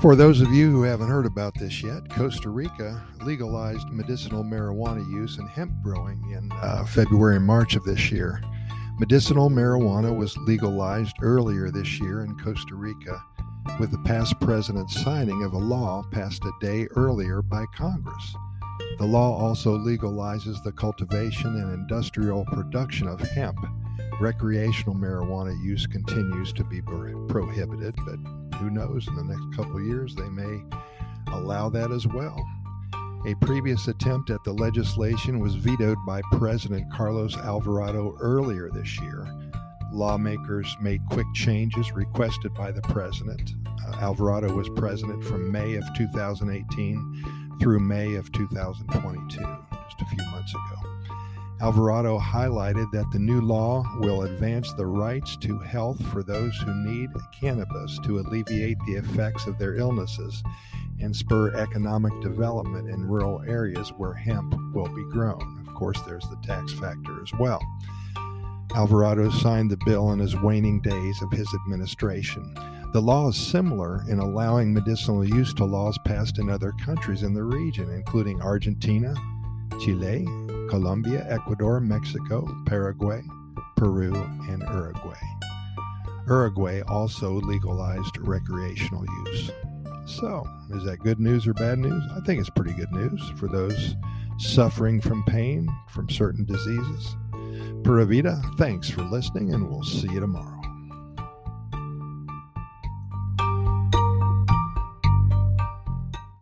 For those of you who haven't heard about this yet, Costa Rica legalized medicinal marijuana use and hemp growing in uh, February and March of this year. Medicinal marijuana was legalized earlier this year in Costa Rica with the past president's signing of a law passed a day earlier by Congress. The law also legalizes the cultivation and industrial production of hemp. Recreational marijuana use continues to be prohibited, but who knows, in the next couple years they may allow that as well. A previous attempt at the legislation was vetoed by President Carlos Alvarado earlier this year. Lawmakers made quick changes requested by the president. Uh, Alvarado was president from May of 2018 through May of 2022, Alvarado highlighted that the new law will advance the rights to health for those who need cannabis to alleviate the effects of their illnesses and spur economic development in rural areas where hemp will be grown. Of course, there's the tax factor as well. Alvarado signed the bill in his waning days of his administration. The law is similar in allowing medicinal use to laws passed in other countries in the region, including Argentina, Chile, Colombia, Ecuador, Mexico, Paraguay, Peru, and Uruguay. Uruguay also legalized recreational use. So, is that good news or bad news? I think it's pretty good news for those suffering from pain from certain diseases. Pura thanks for listening, and we'll see you tomorrow.